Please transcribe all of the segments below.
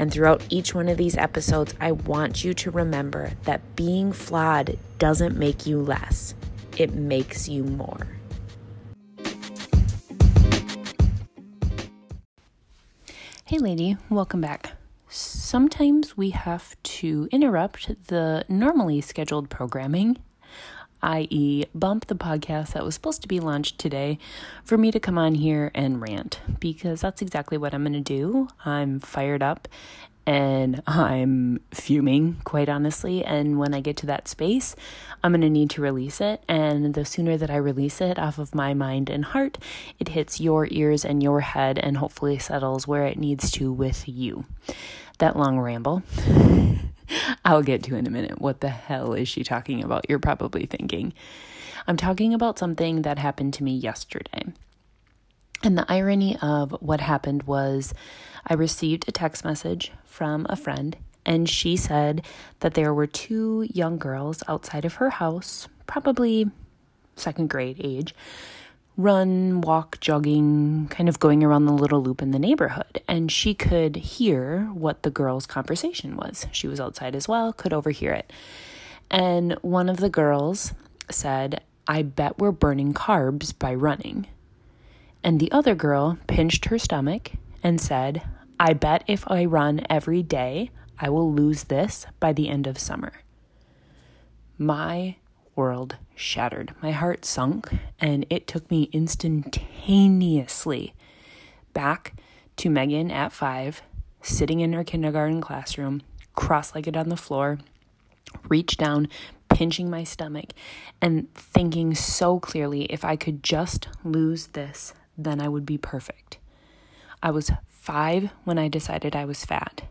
And throughout each one of these episodes, I want you to remember that being flawed doesn't make you less, it makes you more. Hey, lady, welcome back. Sometimes we have to interrupt the normally scheduled programming i.e., bump the podcast that was supposed to be launched today for me to come on here and rant because that's exactly what I'm going to do. I'm fired up and I'm fuming, quite honestly. And when I get to that space, I'm going to need to release it. And the sooner that I release it off of my mind and heart, it hits your ears and your head and hopefully settles where it needs to with you. That long ramble. I'll get to in a minute. What the hell is she talking about? You're probably thinking. I'm talking about something that happened to me yesterday. And the irony of what happened was I received a text message from a friend, and she said that there were two young girls outside of her house, probably second grade age, run, walk, jogging, kind of going around the little loop in the neighborhood. And she could hear what the girls' conversation was. She was outside as well, could overhear it. And one of the girls said, I bet we're burning carbs by running. And the other girl pinched her stomach and said, I bet if I run every day, I will lose this by the end of summer. My world shattered. My heart sunk, and it took me instantaneously back to Megan at five, sitting in her kindergarten classroom, cross legged on the floor, reach down, pinching my stomach, and thinking so clearly if I could just lose this, then I would be perfect. I was five when I decided I was fat.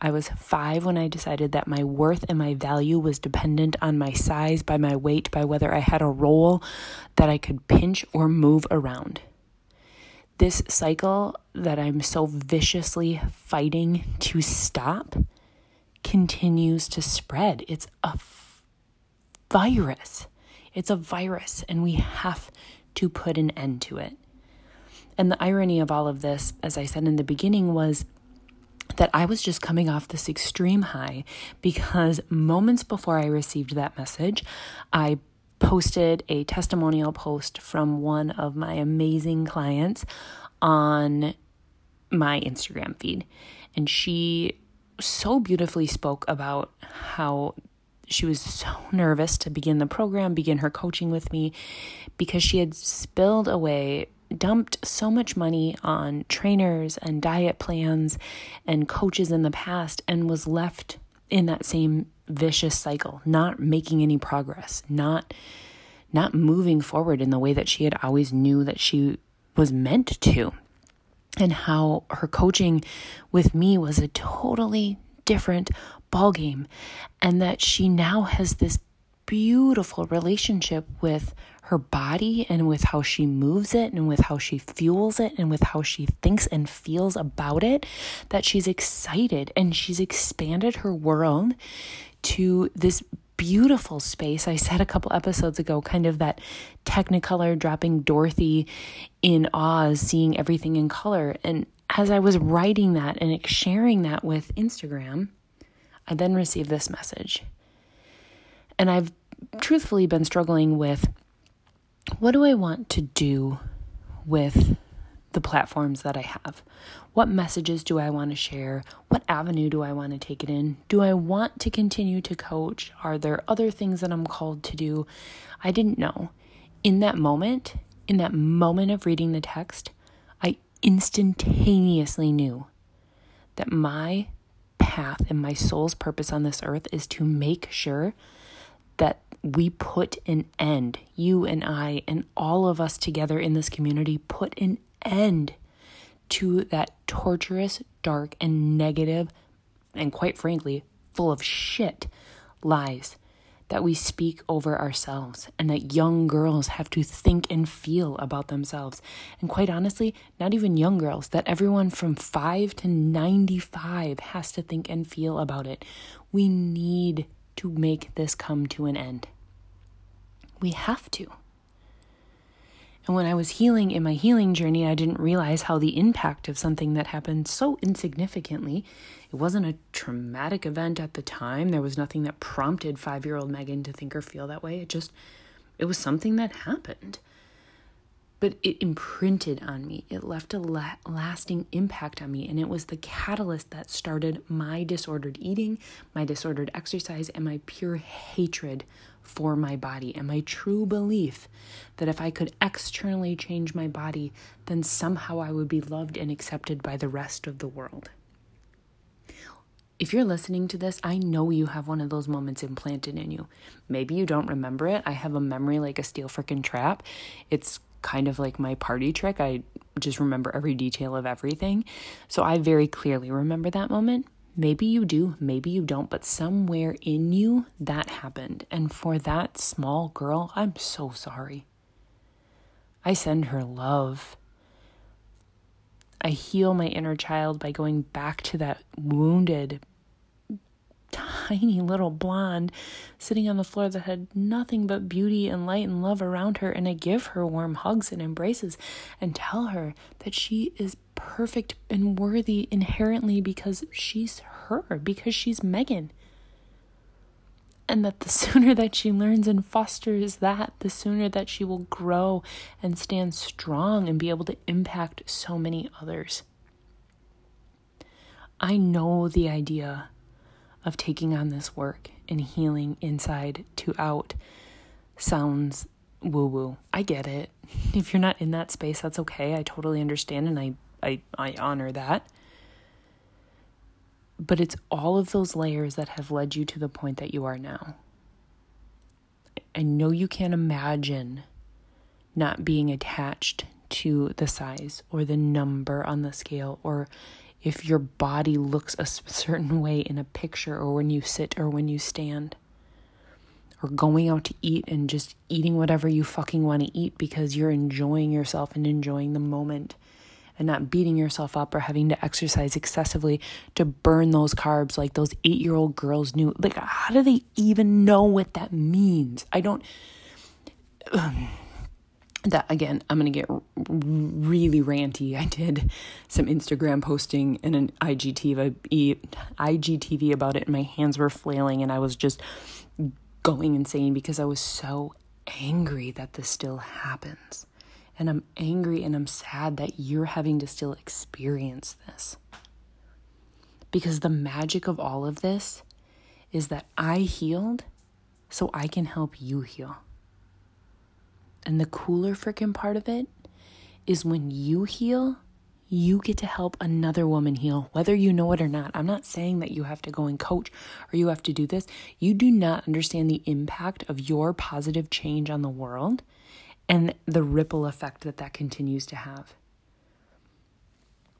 I was five when I decided that my worth and my value was dependent on my size, by my weight, by whether I had a roll that I could pinch or move around. This cycle that I'm so viciously fighting to stop continues to spread. It's a f- virus. It's a virus, and we have to put an end to it. And the irony of all of this, as I said in the beginning, was that I was just coming off this extreme high because moments before I received that message, I posted a testimonial post from one of my amazing clients on my Instagram feed. And she so beautifully spoke about how she was so nervous to begin the program, begin her coaching with me, because she had spilled away dumped so much money on trainers and diet plans and coaches in the past and was left in that same vicious cycle, not making any progress, not not moving forward in the way that she had always knew that she was meant to. And how her coaching with me was a totally different ballgame and that she now has this beautiful relationship with her body and with how she moves it and with how she fuels it and with how she thinks and feels about it that she's excited and she's expanded her world to this beautiful space. I said a couple episodes ago, kind of that Technicolor dropping Dorothy in Oz, seeing everything in color. And as I was writing that and sharing that with Instagram, I then received this message. And I've truthfully been struggling with what do I want to do with the platforms that I have? What messages do I want to share? What avenue do I want to take it in? Do I want to continue to coach? Are there other things that I'm called to do? I didn't know. In that moment, in that moment of reading the text, I instantaneously knew that my path and my soul's purpose on this earth is to make sure that we put an end, you and I, and all of us together in this community, put an end to that torturous, dark, and negative, and quite frankly, full of shit lies that we speak over ourselves and that young girls have to think and feel about themselves. And quite honestly, not even young girls, that everyone from 5 to 95 has to think and feel about it. We need to make this come to an end. We have to. And when I was healing in my healing journey, I didn't realize how the impact of something that happened so insignificantly. It wasn't a traumatic event at the time. There was nothing that prompted five year old Megan to think or feel that way. It just, it was something that happened but it imprinted on me. It left a la- lasting impact on me. And it was the catalyst that started my disordered eating, my disordered exercise, and my pure hatred for my body. And my true belief that if I could externally change my body, then somehow I would be loved and accepted by the rest of the world. If you're listening to this, I know you have one of those moments implanted in you. Maybe you don't remember it. I have a memory like a steel freaking trap. It's kind of like my party trick. I just remember every detail of everything. So I very clearly remember that moment. Maybe you do, maybe you don't, but somewhere in you that happened. And for that small girl, I'm so sorry. I send her love. I heal my inner child by going back to that wounded, tiny little blonde sitting on the floor that had nothing but beauty and light and love around her. And I give her warm hugs and embraces and tell her that she is perfect and worthy inherently because she's her, because she's Megan. And that the sooner that she learns and fosters that, the sooner that she will grow and stand strong and be able to impact so many others. I know the idea of taking on this work and healing inside to out sounds woo woo. I get it. If you're not in that space, that's okay. I totally understand and I, I, I honor that. But it's all of those layers that have led you to the point that you are now. I know you can't imagine not being attached to the size or the number on the scale or if your body looks a certain way in a picture or when you sit or when you stand. Or going out to eat and just eating whatever you fucking want to eat because you're enjoying yourself and enjoying the moment and not beating yourself up or having to exercise excessively to burn those carbs like those eight year old girls knew. Like, how do they even know what that means? I don't. Um, that again, I'm going to get really ranty. I did some Instagram posting and an IGTV, IGTV about it, and my hands were flailing, and I was just going insane because I was so angry that this still happens. And I'm angry and I'm sad that you're having to still experience this. Because the magic of all of this is that I healed so I can help you heal. And the cooler freaking part of it is when you heal, you get to help another woman heal, whether you know it or not. I'm not saying that you have to go and coach or you have to do this. You do not understand the impact of your positive change on the world and the ripple effect that that continues to have.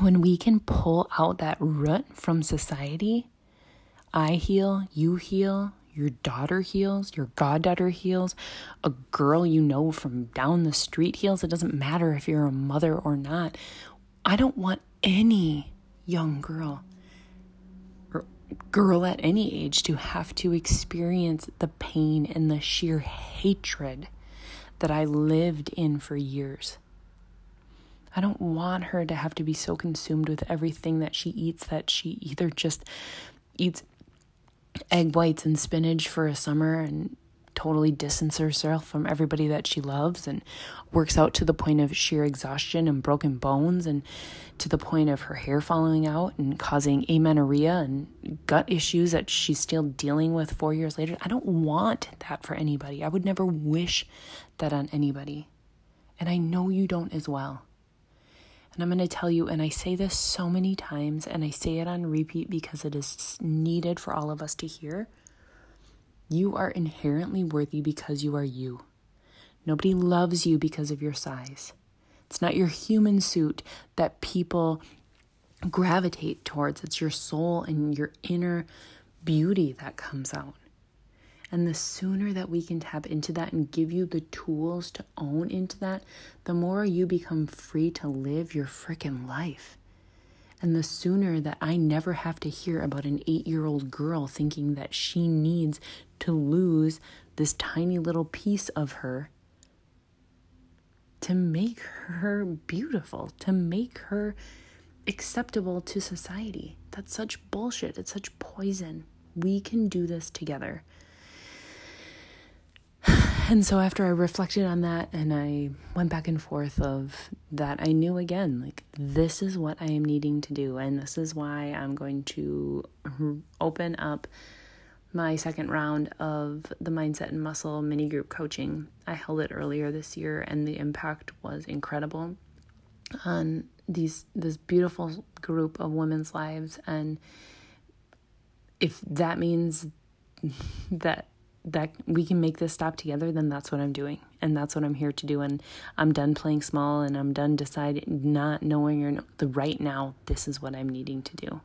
When we can pull out that root from society, I heal, you heal, your daughter heals, your goddaughter heals, a girl you know from down the street heals. It doesn't matter if you're a mother or not. I don't want any young girl or girl at any age to have to experience the pain and the sheer hatred that I lived in for years. I don't want her to have to be so consumed with everything that she eats that she either just eats egg whites and spinach for a summer and totally distance herself from everybody that she loves and works out to the point of sheer exhaustion and broken bones and to the point of her hair falling out and causing amenorrhea and gut issues that she's still dealing with 4 years later. I don't want that for anybody. I would never wish that on anybody. And I know you don't as well. And I'm going to tell you, and I say this so many times, and I say it on repeat because it is needed for all of us to hear. You are inherently worthy because you are you. Nobody loves you because of your size. It's not your human suit that people gravitate towards, it's your soul and your inner beauty that comes out. And the sooner that we can tap into that and give you the tools to own into that, the more you become free to live your freaking life. And the sooner that I never have to hear about an eight year old girl thinking that she needs to lose this tiny little piece of her to make her beautiful, to make her acceptable to society. That's such bullshit. It's such poison. We can do this together. And so after I reflected on that and I went back and forth of that, I knew again, like, this is what I am needing to do. And this is why I'm going to open up my second round of the Mindset and Muscle mini group coaching. I held it earlier this year and the impact was incredible on these this beautiful group of women's lives and if that means that that we can make this stop together then that's what i'm doing. And that's what i'm here to do. And i'm done playing small and i'm done deciding not knowing or no, the right now this is what i'm needing to do.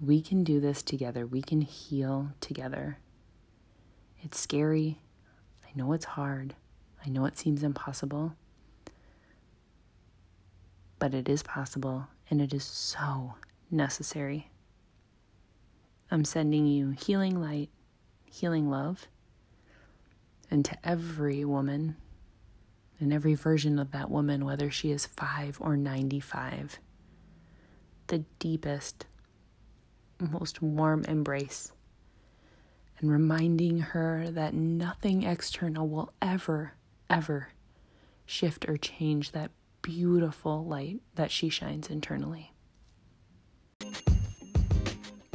We can do this together. We can heal together. It's scary. I know it's hard. I know it seems impossible. But it is possible and it is so necessary. I'm sending you healing light, healing love, and to every woman and every version of that woman, whether she is five or 95, the deepest, most warm embrace. And reminding her that nothing external will ever, ever shift or change that beautiful light that she shines internally.